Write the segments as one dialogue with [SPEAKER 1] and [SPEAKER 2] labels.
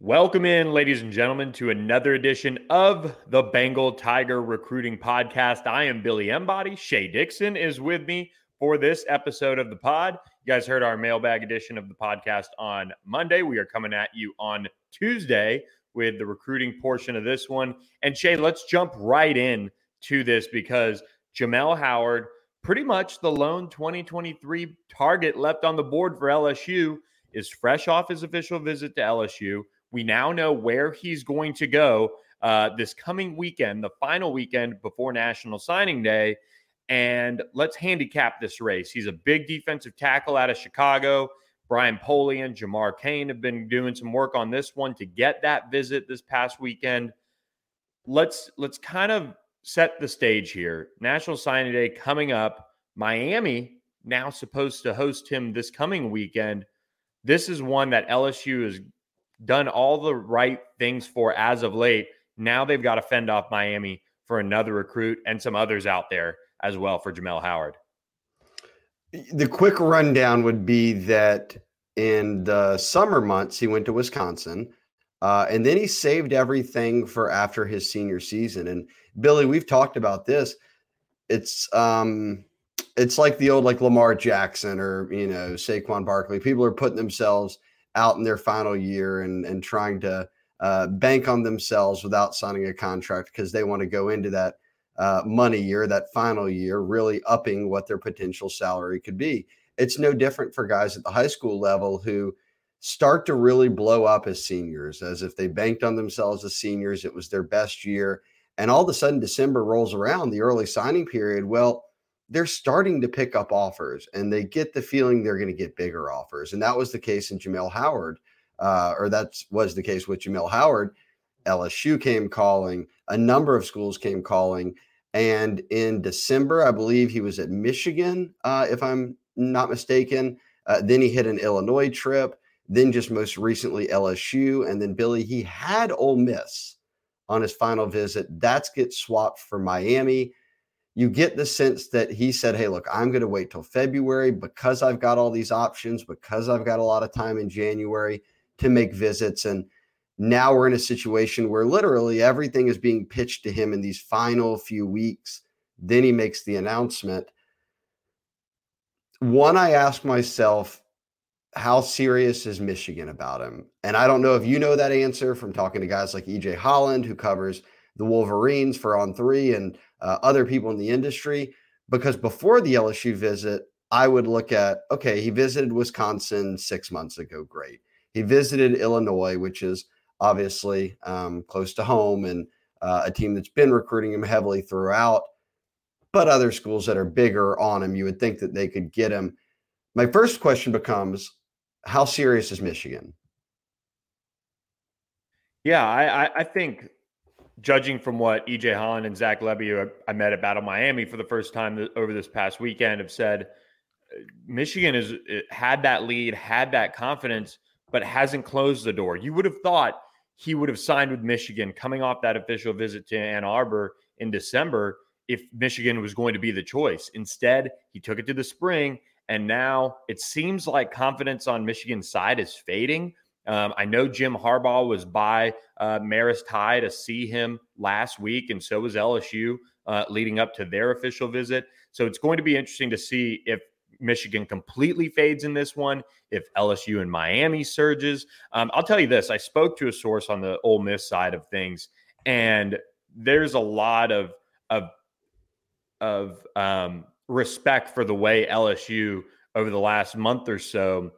[SPEAKER 1] Welcome in, ladies and gentlemen, to another edition of the Bengal Tiger Recruiting Podcast. I am Billy Embody. Shea Dixon is with me for this episode of the pod. You guys heard our mailbag edition of the podcast on Monday. We are coming at you on Tuesday with the recruiting portion of this one. And Shea, let's jump right in to this because Jamel Howard, pretty much the lone 2023 target left on the board for LSU, is fresh off his official visit to LSU we now know where he's going to go uh, this coming weekend, the final weekend before National Signing Day. And let's handicap this race. He's a big defensive tackle out of Chicago. Brian Polian, Jamar Cain have been doing some work on this one to get that visit this past weekend. Let's let's kind of set the stage here. National Signing Day coming up. Miami now supposed to host him this coming weekend. This is one that LSU is done all the right things for as of late. Now they've got to fend off Miami for another recruit and some others out there as well for Jamel Howard.
[SPEAKER 2] The quick rundown would be that in the summer months, he went to Wisconsin. Uh, and then he saved everything for after his senior season. And Billy, we've talked about this. It's um, it's like the old like Lamar Jackson or you know Saquon Barkley. People are putting themselves out in their final year and and trying to uh, bank on themselves without signing a contract because they want to go into that uh, money year, that final year, really upping what their potential salary could be. It's no different for guys at the high school level who start to really blow up as seniors, as if they banked on themselves as seniors. It was their best year. And all of a sudden, December rolls around, the early signing period. Well, they're starting to pick up offers and they get the feeling they're going to get bigger offers. And that was the case in Jamel Howard, uh, or that was the case with Jamel Howard. LSU came calling, a number of schools came calling. And in December, I believe he was at Michigan, uh, if I'm not mistaken. Uh, then he hit an Illinois trip, then just most recently LSU. And then Billy, he had Ole Miss on his final visit. That's get swapped for Miami you get the sense that he said, Hey, look, I'm going to wait till February because I've got all these options, because I've got a lot of time in January to make visits. And now we're in a situation where literally everything is being pitched to him in these final few weeks. Then he makes the announcement. One, I ask myself, how serious is Michigan about him? And I don't know if you know that answer from talking to guys like EJ Holland, who covers the Wolverines for On Three and uh, other people in the industry. Because before the LSU visit, I would look at okay, he visited Wisconsin six months ago. Great. He visited Illinois, which is obviously um, close to home and uh, a team that's been recruiting him heavily throughout. But other schools that are bigger on him, you would think that they could get him. My first question becomes how serious is Michigan?
[SPEAKER 1] Yeah, I, I think judging from what EJ Holland and Zach who I met at Battle Miami for the first time over this past weekend, have said uh, Michigan has uh, had that lead, had that confidence, but hasn't closed the door. You would have thought he would have signed with Michigan coming off that official visit to Ann Arbor in December if Michigan was going to be the choice. Instead, he took it to the spring, and now it seems like confidence on Michigan's side is fading. Um, I know Jim Harbaugh was by uh, Marist High to see him last week, and so was LSU uh, leading up to their official visit. So it's going to be interesting to see if Michigan completely fades in this one, if LSU and Miami surges. Um, I'll tell you this: I spoke to a source on the Ole Miss side of things, and there's a lot of of of um, respect for the way LSU over the last month or so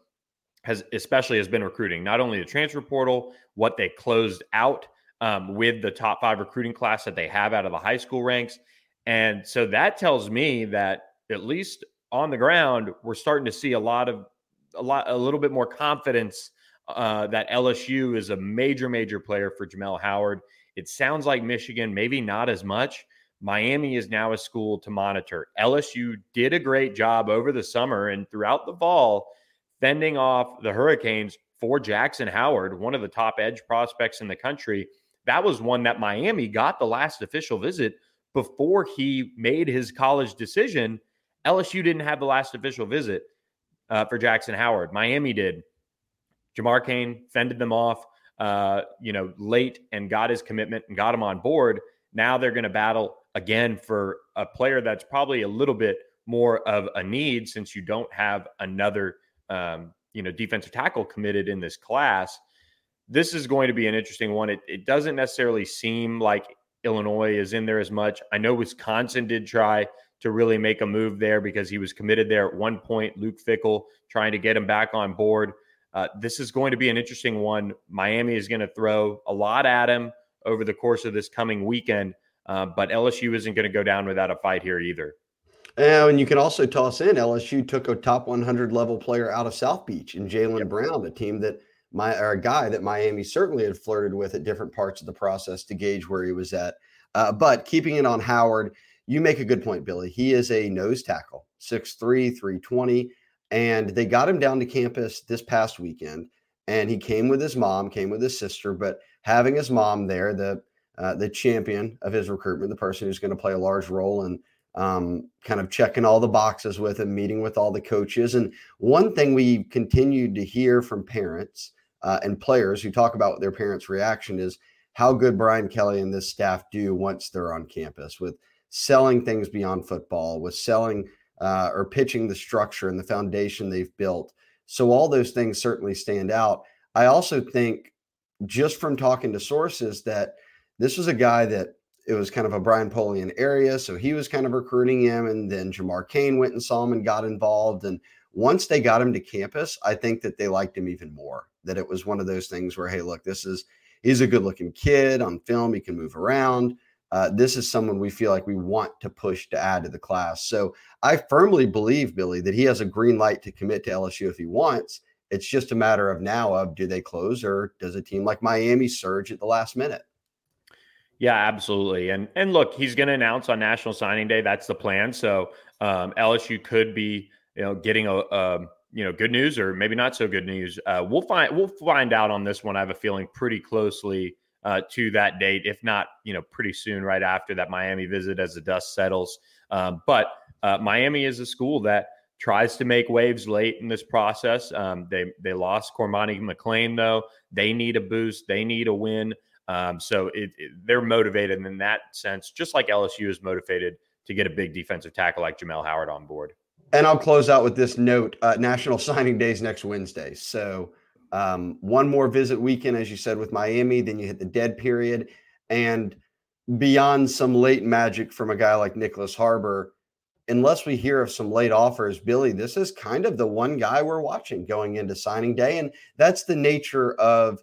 [SPEAKER 1] has especially has been recruiting not only the transfer portal, what they closed out um, with the top five recruiting class that they have out of the high school ranks, and so that tells me that at least on the ground we're starting to see a lot of a lot a little bit more confidence uh, that LSU is a major, major player for Jamel Howard. It sounds like Michigan, maybe not as much. Miami is now a school to monitor. LSU did a great job over the summer and throughout the fall fending off the Hurricanes for Jackson Howard, one of the top edge prospects in the country. That was one that Miami got the last official visit before he made his college decision. LSU didn't have the last official visit uh, for Jackson Howard. Miami did. Jamar Cain fended them off, uh, you know, late and got his commitment and got him on board. Now they're going to battle again for a player that's probably a little bit more of a need since you don't have another, um, you know, defensive tackle committed in this class. This is going to be an interesting one. It, it doesn't necessarily seem like Illinois is in there as much. I know Wisconsin did try to really make a move there because he was committed there at one point. Luke Fickell trying to get him back on board. Uh, this is going to be an interesting one. Miami is going to throw a lot at him over the course of this coming weekend, uh, but LSU isn't going to go down without a fight here either.
[SPEAKER 2] And you can also toss in LSU took a top 100 level player out of South Beach and Jalen yep. Brown, a team that my or a guy that Miami certainly had flirted with at different parts of the process to gauge where he was at. Uh, but keeping it on Howard, you make a good point, Billy. He is a nose tackle, 6'3, 320. And they got him down to campus this past weekend. And he came with his mom, came with his sister, but having his mom there, the uh, the champion of his recruitment, the person who's going to play a large role in um, kind of checking all the boxes with him, meeting with all the coaches. And one thing we continued to hear from parents uh, and players who talk about their parents' reaction is how good Brian Kelly and this staff do once they're on campus with selling things beyond football, with selling uh, or pitching the structure and the foundation they've built. So all those things certainly stand out. I also think just from talking to sources that this was a guy that it was kind of a Brian Polian area. So he was kind of recruiting him. And then Jamar Cain went and saw him and got involved. And once they got him to campus, I think that they liked him even more. That it was one of those things where, hey, look, this is he's a good looking kid on film. He can move around. Uh, this is someone we feel like we want to push to add to the class. So I firmly believe, Billy, that he has a green light to commit to LSU if he wants. It's just a matter of now of do they close or does a team like Miami surge at the last minute?
[SPEAKER 1] Yeah, absolutely. And and look, he's going to announce on National Signing Day. That's the plan. So um, LSU could be, you know, getting a, a, you know good news or maybe not so good news. Uh, we'll find we'll find out on this one. I have a feeling pretty closely uh, to that date, if not, you know, pretty soon right after that Miami visit as the dust settles. Um, but uh, Miami is a school that tries to make waves late in this process. Um, they they lost Cormani McClain though. They need a boost. They need a win. Um, so it, it, they're motivated in that sense, just like LSU is motivated to get a big defensive tackle like Jamel Howard on board.
[SPEAKER 2] And I'll close out with this note: uh, National Signing Day is next Wednesday, so um, one more visit weekend, as you said, with Miami. Then you hit the dead period, and beyond some late magic from a guy like Nyckoles Harbor, unless we hear of some late offers, Billy, this is kind of the one guy we're watching going into signing day, and that's the nature of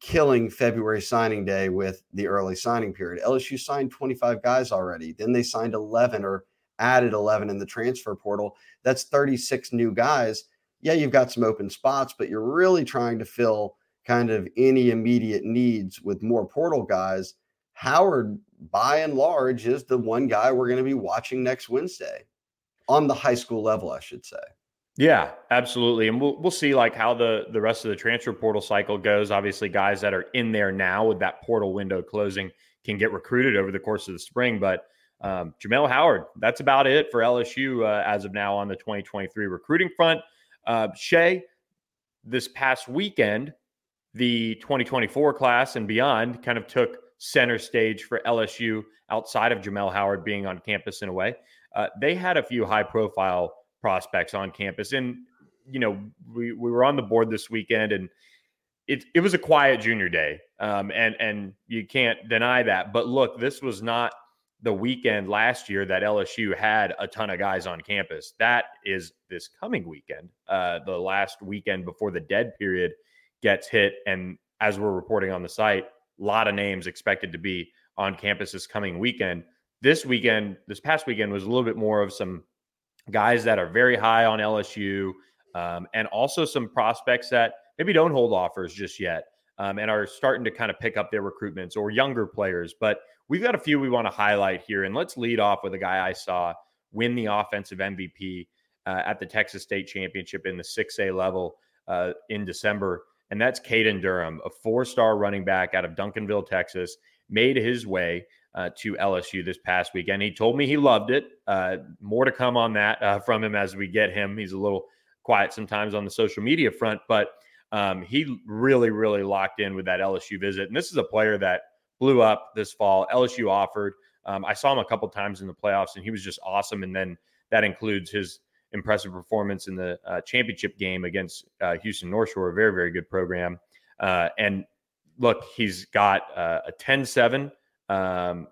[SPEAKER 2] killing February signing day with the early signing period. LSU signed 25 guys already. Then they signed 11 or added 11 in the transfer portal. That's 36 new guys. Yeah, you've got some open spots, but you're really trying to fill kind of any immediate needs with more portal guys. Howard, by and large, is the one guy we're going to be watching next Wednesday on the high school level, I should say.
[SPEAKER 1] Yeah, absolutely. And we'll we'll see like how the the rest of the transfer portal cycle goes. Obviously, guys that are in there now with that portal window closing can get recruited over the course of the spring. But um, Jamel Howard, that's about it for LSU uh, as of now on the 2023 recruiting front. Uh, Shea, this past weekend, the 2024 class and beyond kind of took center stage for LSU outside of Jamel Howard being on campus in a way. Uh, they had a few high profile prospects on campus. And, you know, we, we were on the board this weekend and it, it was a quiet junior day. Um, and, and you can't deny that. But look, this was not the weekend last year that LSU had a ton of guys on campus. That is this coming weekend, uh, the last weekend before the dead period gets hit. And as we're reporting on the site, a lot of names expected to be on campus this coming weekend. This weekend, this past weekend was a little bit more of some guys that are very high on LSU, um, and also some prospects that maybe don't hold offers just yet um, and are starting to kind of pick up their recruitments or younger players. But we've got a few we want to highlight here. And let's lead off with a guy I saw win the offensive MVP uh, at the Texas State Championship in the 6A level uh, in December. And that's Caden Durham, a four star running back out of Duncanville, Texas, made his way uh, to LSU this past weekend. He told me he loved it. Uh, more to come on that uh, from him as we get him. He's a little quiet sometimes on the social media front, but um, he really, really locked in with that LSU visit. And this is a player that blew up this fall. LSU offered. Um, I saw him a couple times in the playoffs, and he was just awesome. And then that includes his impressive performance in the uh, championship game against uh, Houston North Shore, a very, very good program. Uh, and look, he's got a 10 7 um,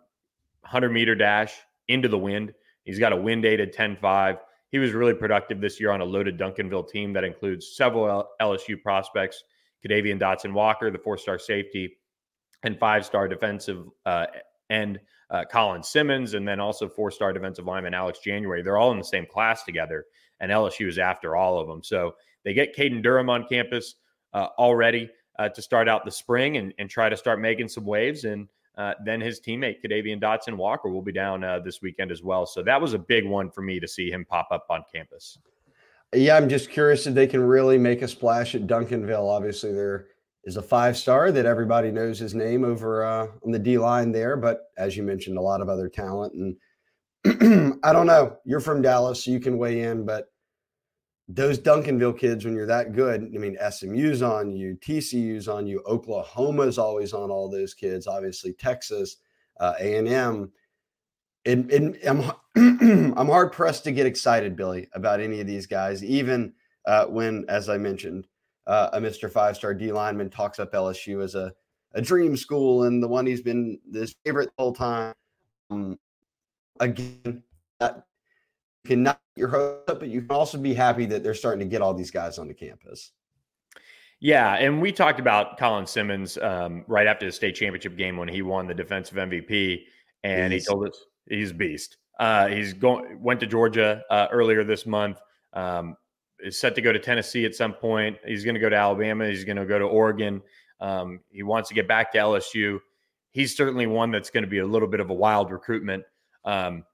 [SPEAKER 1] 100 meter dash into the wind. He's got a wind aided 10 5. He was really productive this year on a loaded Duncanville team that includes several LSU prospects Kadavian Dotson Walker, the four star safety, and five star defensive uh, end uh, Colin Simmons, and then also four star defensive lineman Alex January. They're all in the same class together, and LSU is after all of them. So they get Caden Durham on campus uh, already uh, to start out the spring and, and try to start making some waves. And uh, then his teammate Kadavian Dotson Walker will be down uh, this weekend as well. So that was a big one for me to see him pop up on campus.
[SPEAKER 2] Yeah, I'm just curious if they can really make a splash at Duncanville. Obviously, there is a five star that everybody knows his name over uh, on the D line there, but as you mentioned, a lot of other talent. And I don't know. You're from Dallas, so you can weigh in, but those Duncanville kids, when you're that good, I mean, SMU's on you, TCU's on you, Oklahoma's always on all those kids. Obviously, Texas, uh, A and M. And, I'm I'm hard pressed to get excited, Billy, about any of these guys, even uh, when, as I mentioned, uh, a Mr. Five Star D lineman talks up LSU as a a dream school and the one he's been his favorite the whole time. Um, again, that cannot your hopes up, but you can also be happy that they're starting to get all these guys onto campus.
[SPEAKER 1] Yeah, and we talked about Colin Simmons um, right after the state championship game when he won the defensive MVP, and he told us he's a beast. Uh, he's going went to Georgia uh, earlier this month. Um, is set to go to Tennessee at some point. He's going to go to Alabama. He's going to go to Oregon. Um, he wants to get back to LSU. He's certainly one that's going to be a little bit of a wild recruitment. Um,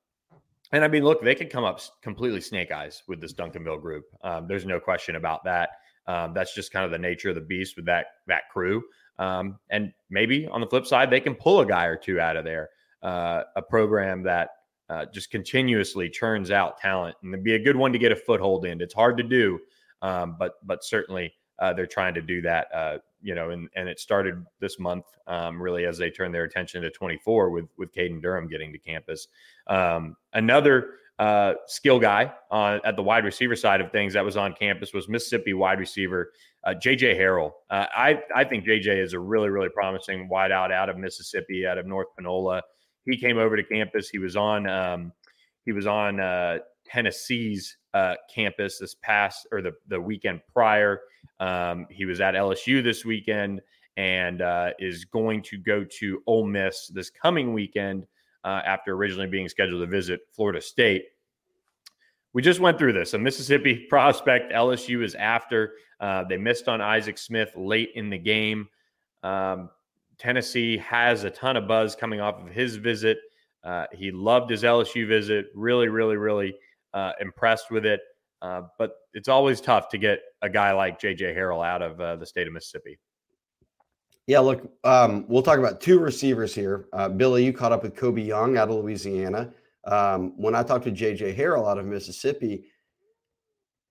[SPEAKER 1] and I mean, look, they could come up completely snake eyes with this Duncanville group. Um, there's no question about that. Um, that's just kind of the nature of the beast with that that crew. Um, and maybe on the flip side, they can pull a guy or two out of there. Uh, a program that uh, just continuously churns out talent, and it'd be a good one to get a foothold in. It's hard to do, um, but but certainly uh, they're trying to do that. You know, and and it started this month um, really as they turned their attention to 24 with with Caden Durham getting to campus. Um, another uh, skill guy on at the wide receiver side of things that was on campus was Mississippi wide receiver uh, JJ Harrell. Uh, I I think JJ is a really really promising wideout out of Mississippi, out of North Panola. He came over to campus. He was on um, he was on uh, Tennessee's uh, campus this past or the the weekend prior. Um, he was at LSU this weekend and uh, is going to go to Ole Miss this coming weekend uh, after originally being scheduled to visit Florida State. We just went through this. A Mississippi prospect, LSU is after. Uh, they missed on Isaac Smith late in the game. Um, Tennessee has a ton of buzz coming off of his visit. Uh, he loved his LSU visit. Really, really, really uh, impressed with it. Uh, but it's always tough to get a guy like JJ Harrell out of uh, the state of Mississippi.
[SPEAKER 2] Yeah, look, um, we'll talk about two receivers here. Uh, Billy, you caught up with Kobe Young out of Louisiana. Um, when I talked to JJ Harrell out of Mississippi,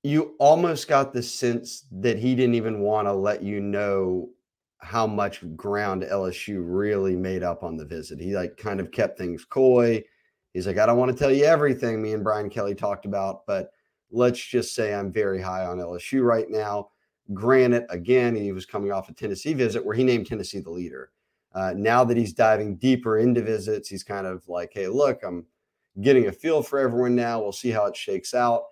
[SPEAKER 2] you almost got the sense that he didn't even want to let you know how much ground LSU really made up on the visit. He like kind of kept things coy. He's like, I don't want to tell you everything me and Brian Kelly talked about, but let's just say I'm very high on LSU right now. Granted, again, he was coming off a Tennessee visit where he named Tennessee the leader. Uh, now that he's diving deeper into visits, he's kind of like, hey, look, I'm getting a feel for everyone now. We'll see how it shakes out.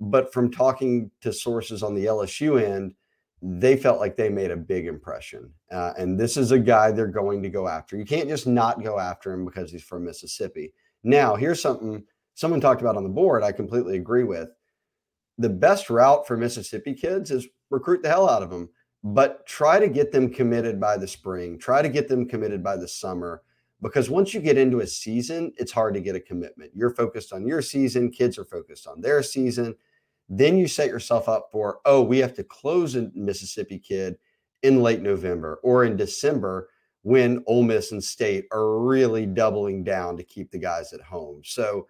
[SPEAKER 2] But from talking to sources on the LSU end, they felt like they made a big impression. Uh, and this is a guy they're going to go after. You can't just not go after him because he's from Mississippi. Now, here's something someone talked about on the board I completely agree with the best route for Mississippi kids is recruit the hell out of them. but try to get them committed by the spring. Try to get them committed by the summer because once you get into a season, it's hard to get a commitment. You're focused on your season, kids are focused on their season. Then you set yourself up for, oh, we have to close a Mississippi kid in late November or in December when Ole Miss and State are really doubling down to keep the guys at home. So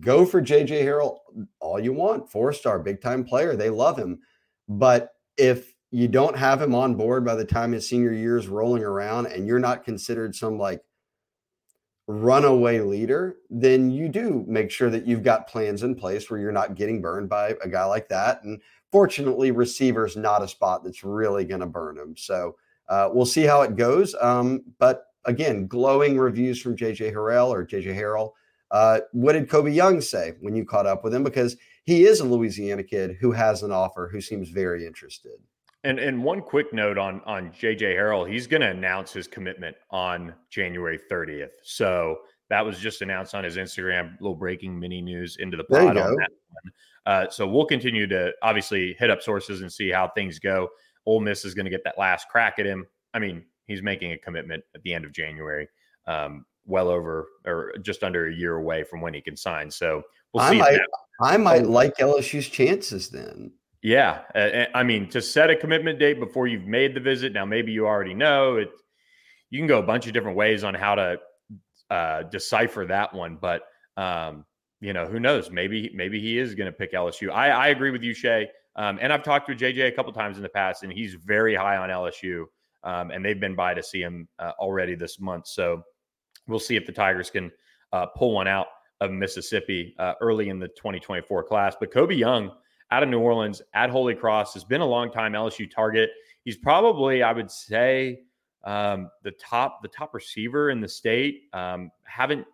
[SPEAKER 2] go for JJ Harrell all you want, four star, big time player. They love him. But if you don't have him on board by the time his senior year is rolling around and you're not considered some like runaway leader, then you do make sure that you've got plans in place where you're not getting burned by a guy like that. And fortunately, receiver's not a spot that's really going to burn him. So uh, we'll see how it goes. Um, but again, glowing reviews from JJ Harrell or JJ Harrell. Uh, what did Kobe Young say when you caught up with him? Because he is a Louisiana kid who has an offer who seems very interested.
[SPEAKER 1] And and one quick note on on JJ Harrell, he's going to announce his commitment on January 30th. So that was just announced on his Instagram. Little breaking mini news into the pod on that one. Uh, so we'll continue to obviously hit up sources and see how things go. Ole Miss is going to get that last crack at him. I mean, he's making a commitment at the end of January, um, well over or just under a year away from when he can sign. So we'll see.
[SPEAKER 2] I might, I might like LSU's chances then.
[SPEAKER 1] Yeah, I mean to set a commitment date before you've made the visit. Now, maybe you already know it. You can go a bunch of different ways on how to uh, decipher that one, but um, you know who knows? Maybe maybe he is going to pick LSU. I, I agree with you, Shea. Um, and I've talked to JJ a couple times in the past, and he's very high on LSU. Um, and they've been by to see him uh, already this month. So we'll see if the Tigers can uh, pull one out of Mississippi uh, early in the 2024 class. But Kobe Young out of New Orleans at Holy Cross has been a long time LSU target. He's probably, I would say, um, the top the top receiver in the state. Um, haven't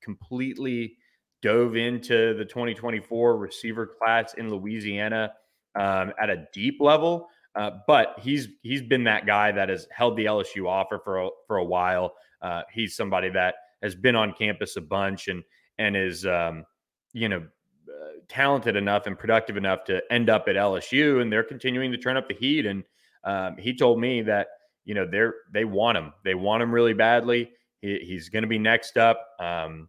[SPEAKER 1] completely dove into the 2024 receiver class in Louisiana um, at a deep level, uh, but he's he's been that guy that has held the LSU offer for a, for a while. Uh, he's somebody that has been on campus a bunch and and is um, you know talented enough and productive enough to end up at LSU, and they're continuing to turn up the heat. And um, he told me that you know they're they want him, they want him really badly. He, he's going to be next up. Um,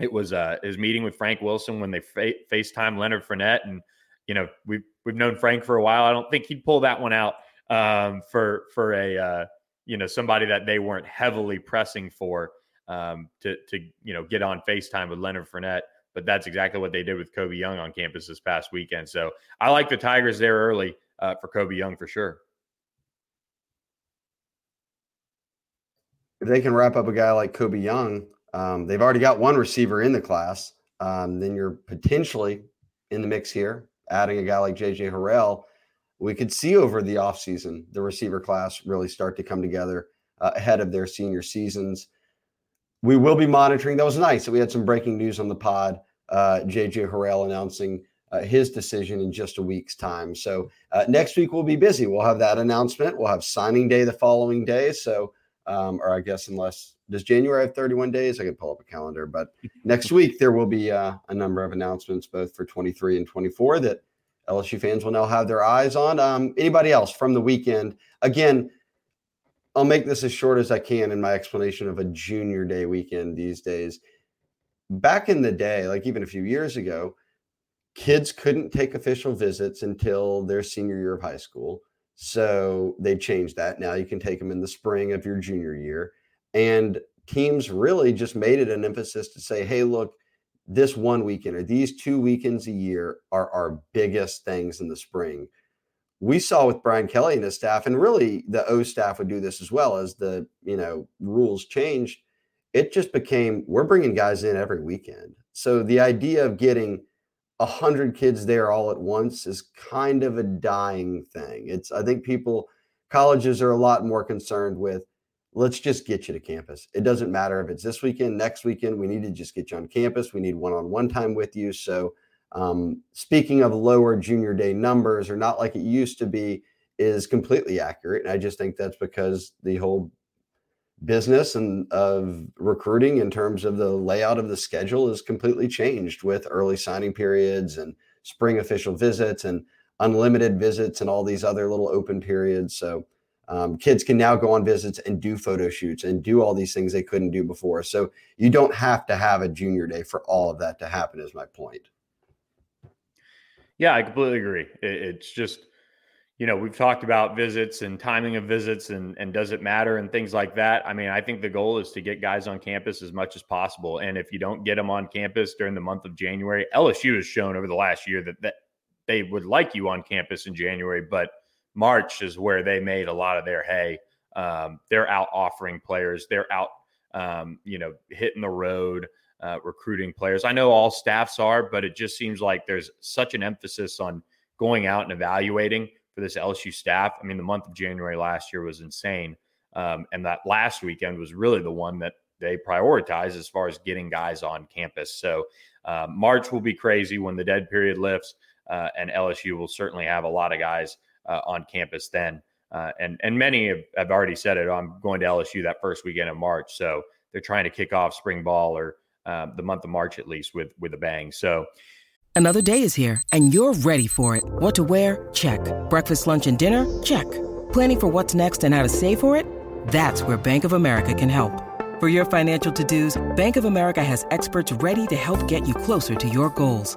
[SPEAKER 1] it was uh, his meeting with Frank Wilson when they fa- FaceTime Leonard Fournette, and you know we've we've known Frank for a while. I don't think he'd pull that one out um, for for a uh, you know somebody that they weren't heavily pressing for um, to to you know get on FaceTime with Leonard Fournette but that's exactly what they did with Kobe Young on campus this past weekend. So I like the Tigers there early uh, for Kobe Young for sure.
[SPEAKER 2] If they can wrap up a guy like Kobe Young, um, they've already got one receiver in the class. Um, then you're potentially in the mix here, adding a guy like JJ Harrell. We could see over the offseason the receiver class really start to come together uh, ahead of their senior seasons we will be monitoring. That was nice that we had some breaking news on the pod. Uh, JJ Harrell announcing uh, his decision in just a week's time. So uh, next week we'll be busy. We'll have that announcement. We'll have signing day the following day. So, um, or I guess unless does January have 31 days? I could pull up a calendar. But next week there will be uh, a number of announcements both for 23 and 24 that LSU fans will now have their eyes on. Um, anybody else from the weekend? Again, I'll make this as short as I can in my explanation of a junior day weekend these days. Back in the day, like even a few years ago, kids couldn't take official visits until their senior year of high school. So they changed that. Now you can take them in the spring of your junior year. And teams really just made it an emphasis to say, hey, look, this one weekend or these two weekends a year are our biggest things in the spring we saw with Brian Kelly and his staff, and really the O staff would do this as well as the you know rules changed. It just became we're bringing guys in every weekend. So the idea of getting a hundred kids there all at once is kind of a dying thing. It's I think people colleges are a lot more concerned with let's just get you to campus. It doesn't matter if it's this weekend, next weekend. We need to just get you on campus. We need one-on-one time with you. So um, speaking of lower junior day numbers or not like it used to be is completely accurate. And I just think that's because the whole business and of recruiting in terms of the layout of the schedule is completely changed with early signing periods and spring official visits and unlimited visits and all these other little open periods. So um, kids can now go on visits and do photo shoots and do all these things they couldn't do before. So you don't have to have a junior day for all of that to happen. Is my point.
[SPEAKER 1] Yeah, I completely agree. it's just you know, we've talked about visits and timing of visits and and does it matter and things like that. I mean, I think the goal is to get guys on campus as much as possible. And if you don't get them on campus during the month of January, LSU has shown over the last year that that they would like you on campus in January, but March is where they made a lot of their hay. Um, they're out offering players. They're out, um, you know, hitting the road, uh, recruiting players. I know all staffs are, but it just seems like there's such an emphasis on going out and evaluating for this LSU staff. I mean, the month of January last year was insane. Um, and that last weekend was really the one that they prioritized as far as getting guys on campus. So uh, March will be crazy when the dead period lifts, uh, and LSU will certainly have a lot of guys uh, on campus then. Uh, and and many have, have, already said it. I'm going to LSU that first weekend of March, so they're trying to kick off spring ball or um, the month of March at least with with a bang. So
[SPEAKER 3] Another day is here, and you're ready for it. What to wear? Check. Breakfast, lunch, and dinner? Check. Planning for what's next and how to save for it? That's where Bank of America can help. For your financial to-dos, Bank of America has experts ready to help get you closer to your goals.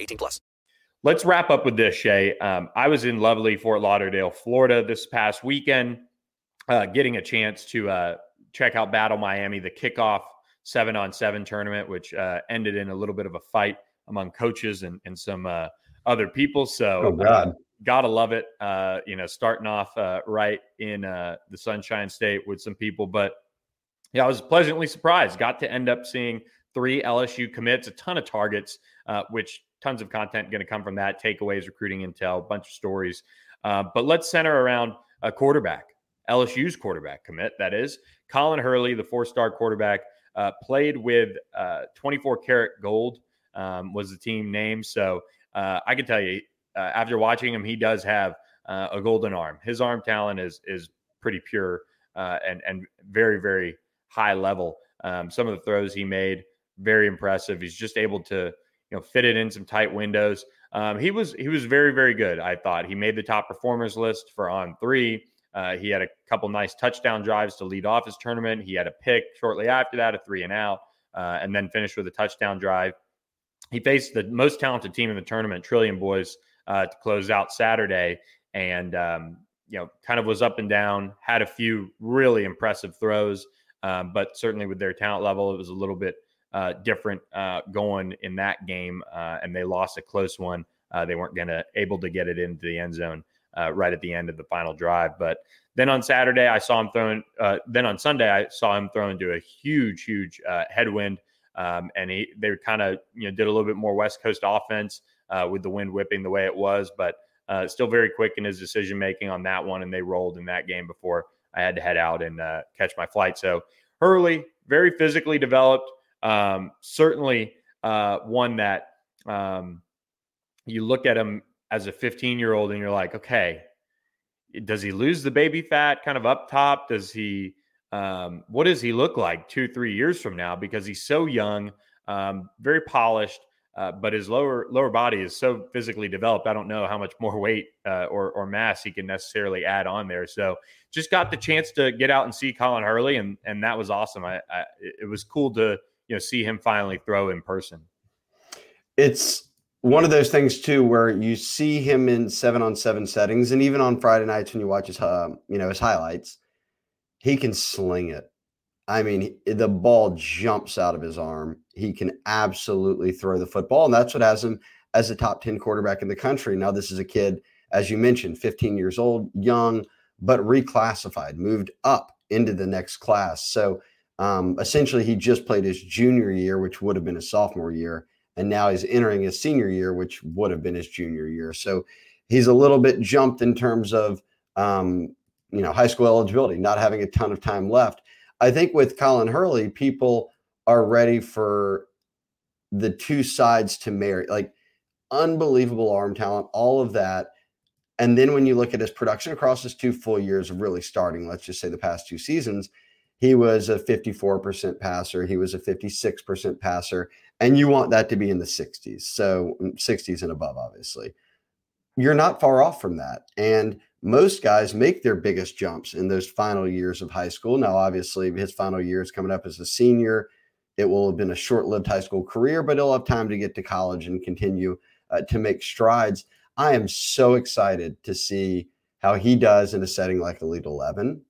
[SPEAKER 4] 18 plus.
[SPEAKER 1] Let's wrap up with this, Shea. Um, I was in lovely Fort Lauderdale, Florida this past weekend, uh, getting a chance to uh, check out Battle Miami, the kickoff seven on seven tournament, which uh, ended in a little bit of a fight among coaches and, and some uh, other people. So,
[SPEAKER 2] oh, God
[SPEAKER 1] gotta love it. Uh, you know, starting off uh, right in uh, the Sunshine State with some people, but yeah, I was pleasantly surprised. Got to end up seeing three LSU commits, a ton of targets, uh, which tons of content going to come from that. Takeaways, recruiting intel, bunch of stories. Uh, but let's center around a quarterback, LSU's quarterback commit. That is Colin Hurley, the four-star quarterback, uh, played with 24 karat gold um, was the team name. So I can tell you uh, after watching him, he does have uh, a golden arm. His arm talent is is pretty pure uh, and and very very high level. Um, some of the throws he made very impressive. He's just able to you know fit it in some tight windows. Um, he was he was very very good. I thought he made the top performers list for on three. Uh, he had a couple nice touchdown drives to lead off his tournament. He had a pick shortly after that, a three and out, uh, and then finished with a touchdown drive. He faced the most talented team in the tournament, Trillium Boys, uh, to close out Saturday, and um, you know, kind of was up and down. Had a few really impressive throws, um, but certainly with their talent level, it was a little bit uh, different uh, going in that game, uh, and they lost a close one. Uh, they weren't to able to get it into the end zone uh, right at the end of the final drive, but. Then on Saturday, I saw him throwing. then on Sunday, I saw him throwing to a huge, huge headwind, um, and he they kind of you know did a little bit more West Coast offense with the wind whipping the way it was, but uh, still very quick in his decision making on that one. And they rolled in that game before I had to head out and uh, catch my flight. So Hurley, very physically developed, um, certainly uh, one that um, you look at him as a 15 year old and you're like, okay, does he lose the baby fat kind of up top? Does he? Um, what does he look like two, three years from now? Because he's so young, um, very polished, uh, but his lower lower body is so physically developed. I don't know how much more weight uh, or or mass he can necessarily add on there. So just got the chance to get out and see Colin Hurley, and and that was awesome. I, I it was cool to you know see him finally throw in person.
[SPEAKER 2] It's one of those things too where you see him in seven on seven settings, and even on Friday nights when you watch his uh, you know his highlights, he can sling it. I mean, the ball jumps out of his arm. He can absolutely throw the football, and that's what has him as a top 10 quarterback in the country. Now, this is a kid as you mentioned, 15 years old, young, but reclassified, moved up into the next class. So um, essentially, he just played his junior year, which would have been his sophomore year, and now he's entering his senior year, which would have been his junior year. So he's a little bit jumped in terms of um, you know high school eligibility, not having a ton of time left. I think with Colin Hurley, people are ready for the two sides to marry, like unbelievable arm talent, all of that. And then when you look at his production across his two full years of really starting, let's just say the past two seasons, he was a 54% passer, he was a 56% passer, and you want that to be in the 60s. So 60s mm, and above, obviously. You're not far off from that. And most guys make their biggest jumps in those final years of high school. Now, obviously, his final year is coming up as a senior. It will have been a short lived high school career, but he'll have time to get to college and continue uh, to make strides. I am so excited to see how he does in a setting like Elite 11,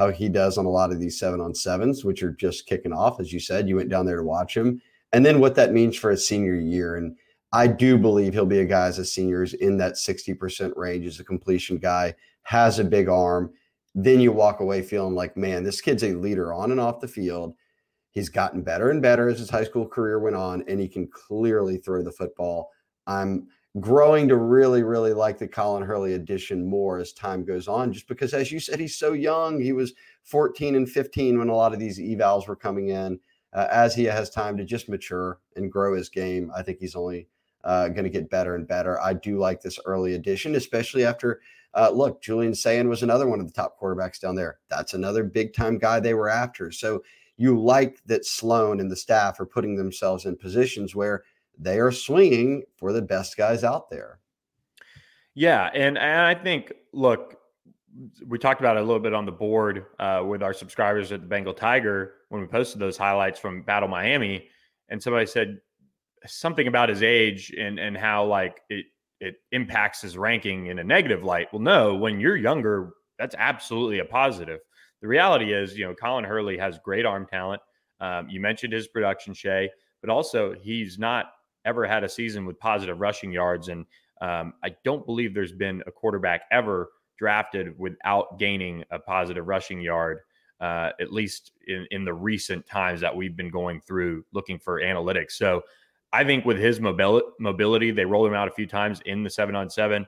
[SPEAKER 2] how he does on a lot of these seven on sevens, which are just kicking off. As you said, you went down there to watch him, and then what that means for his senior year. And I do believe he'll be a guy as a senior is in that 60% range as a completion guy, has a big arm. Then you walk away feeling like, man, this kid's a leader on and off the field. He's gotten better and better as his high school career went on, and he can clearly throw the football. I'm growing to really, really like the Colin Hurley addition more as time goes on, just because, as you said, he's so young. He was 14 and 15 when a lot of these evals were coming in. Uh, as he has time to just mature and grow his game, I think he's only uh, going to get better and better. I do like this early addition, especially after uh, look, Julian Sayin was another one of the top quarterbacks down there. That's another big time guy they were after. So you like that Sloan and the staff are putting themselves in positions where they are swinging for the best guys out there.
[SPEAKER 1] Yeah, and, and I think look, we talked about it a little bit on the board uh, with our subscribers at the Bengal Tiger when we posted those highlights from Battle Miami, and somebody said something about his age and and how like it it impacts his ranking in a negative light. Well, no, when you're younger, that's absolutely a positive. The reality is, you know, Colin Hurley has great arm talent. Um, you mentioned his production, Shea, but also he's not ever had a season with positive rushing yards. And um, I don't believe there's been a quarterback ever drafted without gaining a positive rushing yard, uh, at least in, in the recent times that we've been going through looking for analytics. So I think with his mobility, mobility, they rolled him out a few times in the seven on seven.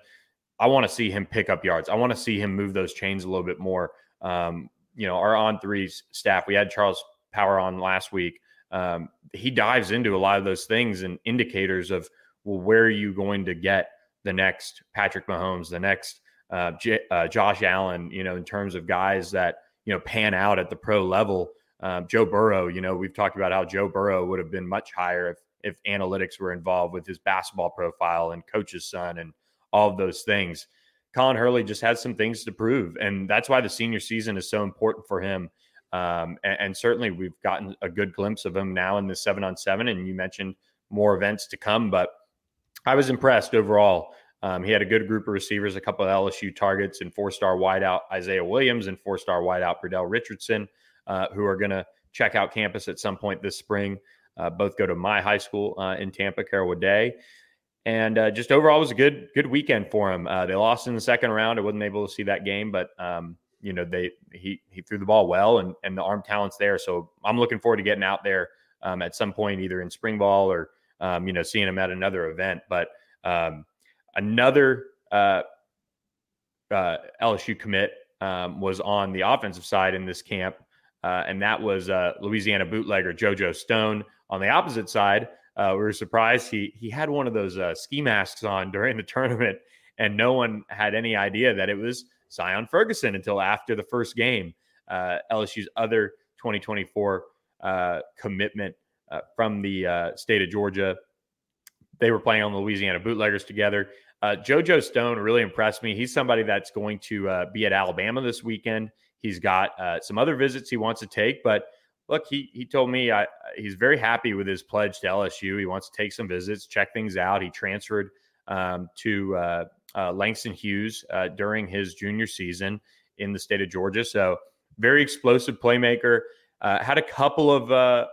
[SPEAKER 1] I want to see him pick up yards. I want to see him move those chains a little bit more. Um, you know, our on threes staff, we had Charles Power on last week. Um, he dives into a lot of those things and indicators of, well, where are you going to get the next Patrick Mahomes, the next uh, J- uh, Josh Allen, you know, in terms of guys that, you know, pan out at the pro level. Um, Joe Burrow, you know, we've talked about how Joe Burrow would have been much higher if if analytics were involved with his basketball profile and coach's son and all of those things. Colin Hurley just has some things to prove, and that's why the senior season is so important for him. Um, and, and, certainly, we've gotten a good glimpse of him now in the seven on seven. And you mentioned more events to come, but I was impressed overall. Um, he had a good group of receivers, a couple of LSU targets, and four-star wideout Isaiah Williams and four-star wideout Bradell Richardson, uh, who are going to check out campus at some point this spring. Uh, both go to my high school uh, in Tampa, Carrollwood Day. And uh, just overall, was a good good weekend for him. Uh, they lost in the second round. I wasn't able to see that game, but um, you know they he he threw the ball well, and and the arm talent's there. So I'm looking forward to getting out there um, at some point, either in spring ball or um, you know seeing him at another event. But um, another uh, uh, LSU commit um, was on the offensive side in this camp, and that was Louisiana bootlegger JoJo Stone on the opposite side, uh, we were surprised he he had one of those uh, ski masks on during the tournament, and no one had any idea that it was Zion Ferguson until after the first game. Uh, LSU's other 2024 uh, commitment uh, from the uh, state of Georgia. They were playing on the Louisiana Bootleggers together. JoJo Stone really impressed me. He's somebody that's going to be at Alabama this weekend. He's got some other visits he wants to take, but look, he he told me I, he's very happy with his pledge to LSU. He wants to take some visits, check things out. He transferred um, to uh, Langston Hughes uh, during his junior season in the state of Georgia. So very explosive playmaker. Uh, had a couple of uh,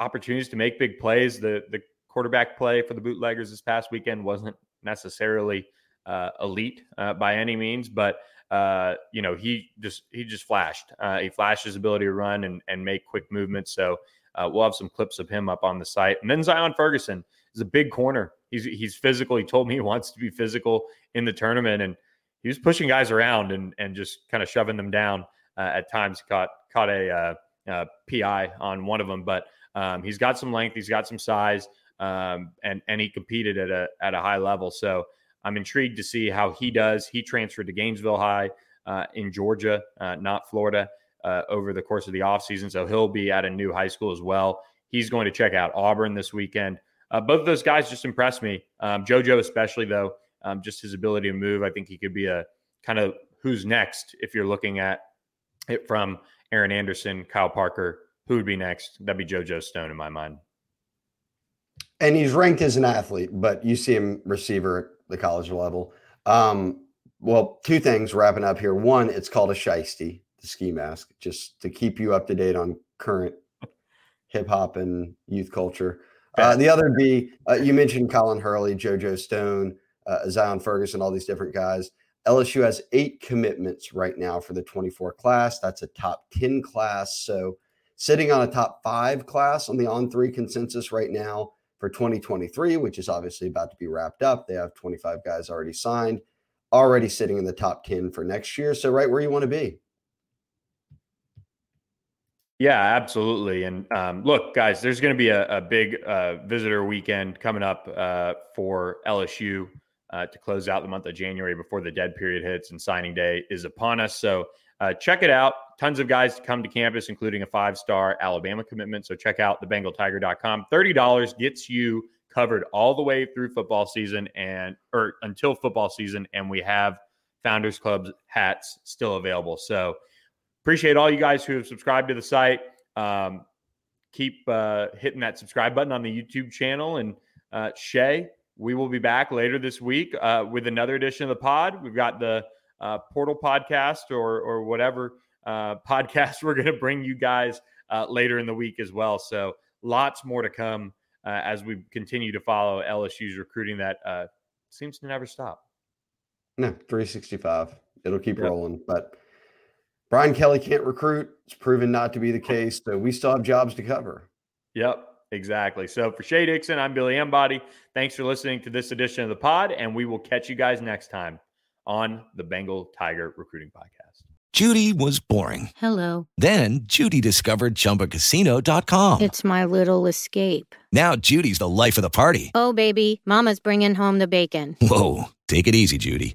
[SPEAKER 1] opportunities to make big plays. The the quarterback play for the bootleggers this past weekend wasn't necessarily uh, elite uh, by any means, but uh, you know he just he just flashed. Uh, he flashed his ability to run and and make quick movements. So uh, we'll have some clips of him up on the site. And then Zion Ferguson is a big corner. He's he's physical. He told me he wants to be physical in the tournament, and he was pushing guys around and and just kind of shoving them down. Uh, at times, caught caught a uh, PI on one of them, but um, he's got some length. He's got some size um, and and he competed at a at a high level. So I'm intrigued to see how he does. He transferred to Gainesville High uh, in Georgia, uh, not Florida, uh, over the course of the offseason. So he'll be at a new high school as well. He's going to check out Auburn this weekend. Uh, both of those guys just impressed me. Um, JoJo, especially, though, um, just his ability to move. I think he could be a kind of who's next if you're looking at it from Aaron Anderson, Kyle Parker. Who would be next? That'd be JoJo Stone in my mind
[SPEAKER 2] and he's ranked as an athlete, but you see him receiver at the college level. Um, well, two things wrapping up here. One, it's called a shiesty, the ski mask, just to keep you up to date on current hip hop and youth culture. Uh, the other be uh, you mentioned Colin Hurley, JoJo Stone, uh, Zion Ferguson, all these different guys. LSU has eight commitments right now for the 24 class. That's a top 10 class. So sitting on a top five class on the on three consensus right now for 2023, which is obviously about to be wrapped up. They have 25 guys already signed, already sitting in the top 10 for next year. So, right where you want to be.
[SPEAKER 1] Yeah, absolutely. And um, look, guys, there's going to be a, a big uh, visitor weekend coming up uh, for LSU uh, to close out the month of January before the dead period hits and signing day is upon us. So uh, check it out. Tons of guys to come to campus, including a five star Alabama commitment. So check out thebengaltiger.com. $30 gets you covered all the way through football season and or until football season. And we have Founders Club's hats still available. So appreciate all you guys who have subscribed to the site. Um, keep uh, hitting that subscribe button on the YouTube channel. And uh, Shea, we will be back later this week uh, with another edition of the pod. We've got the uh, Portal podcast or or whatever uh, podcast we're going to bring you guys uh, later in the week as well. So lots more to come uh, as we continue to follow LSU's recruiting that uh, seems to never stop.
[SPEAKER 2] No, 365. It'll keep yep. rolling. But Brian Kelly can't recruit. It's proven not to be the case. So we still have jobs to cover.
[SPEAKER 1] Yep. Exactly. So for Shea Dixon, I'm Billy Embody. Thanks for listening to this edition of the pod, and we will catch you guys next time on the Bengal Tiger Recruiting Podcast.
[SPEAKER 5] Judy was boring.
[SPEAKER 6] Hello.
[SPEAKER 5] Then Judy discovered ChumbaCasino.com.
[SPEAKER 6] It's my little escape.
[SPEAKER 5] Now Judy's the life of the party.
[SPEAKER 6] Oh baby, Mama's bringing home the bacon.
[SPEAKER 5] Whoa, take it easy, Judy.